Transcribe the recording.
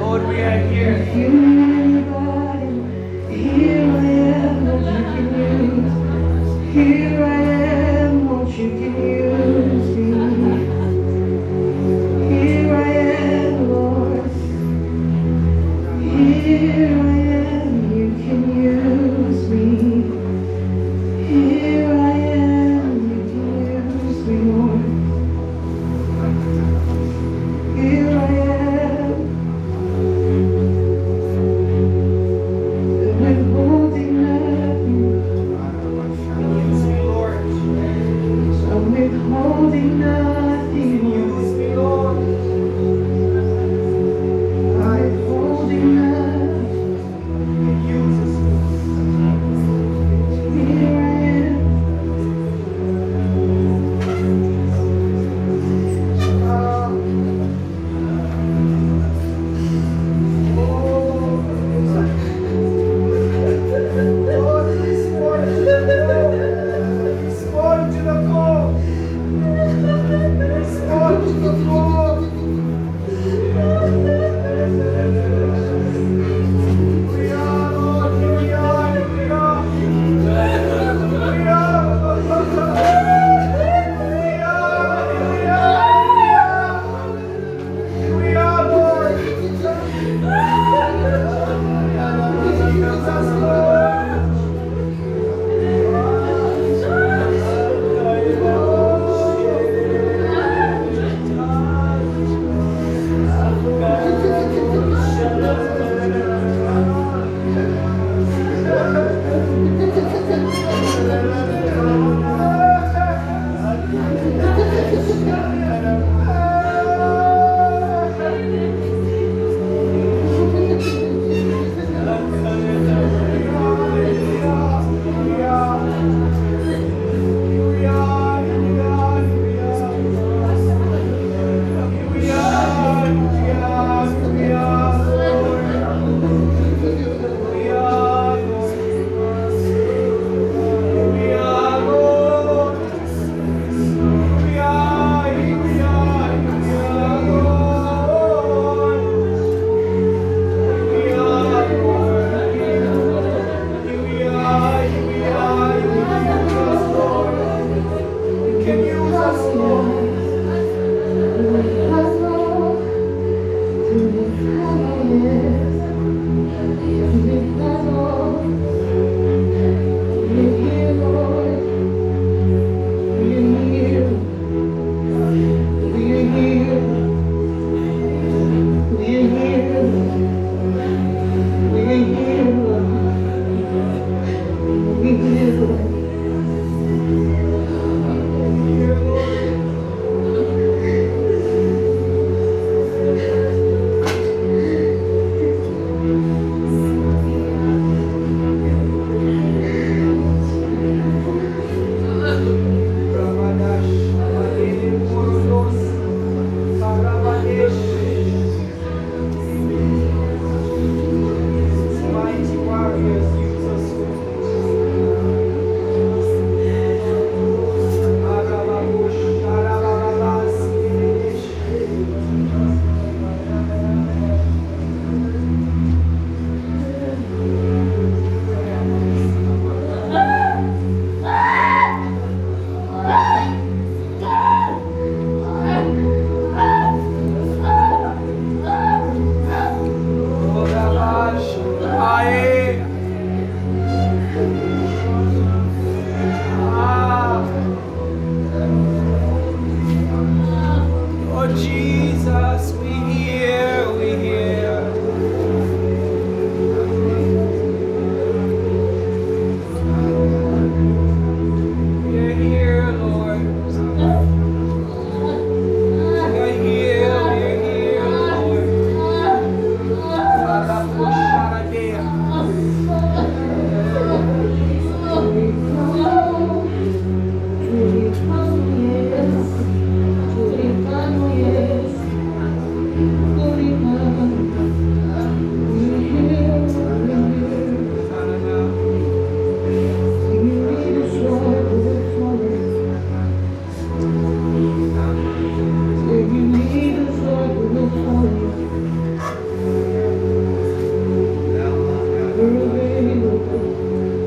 Lord, we are here. reino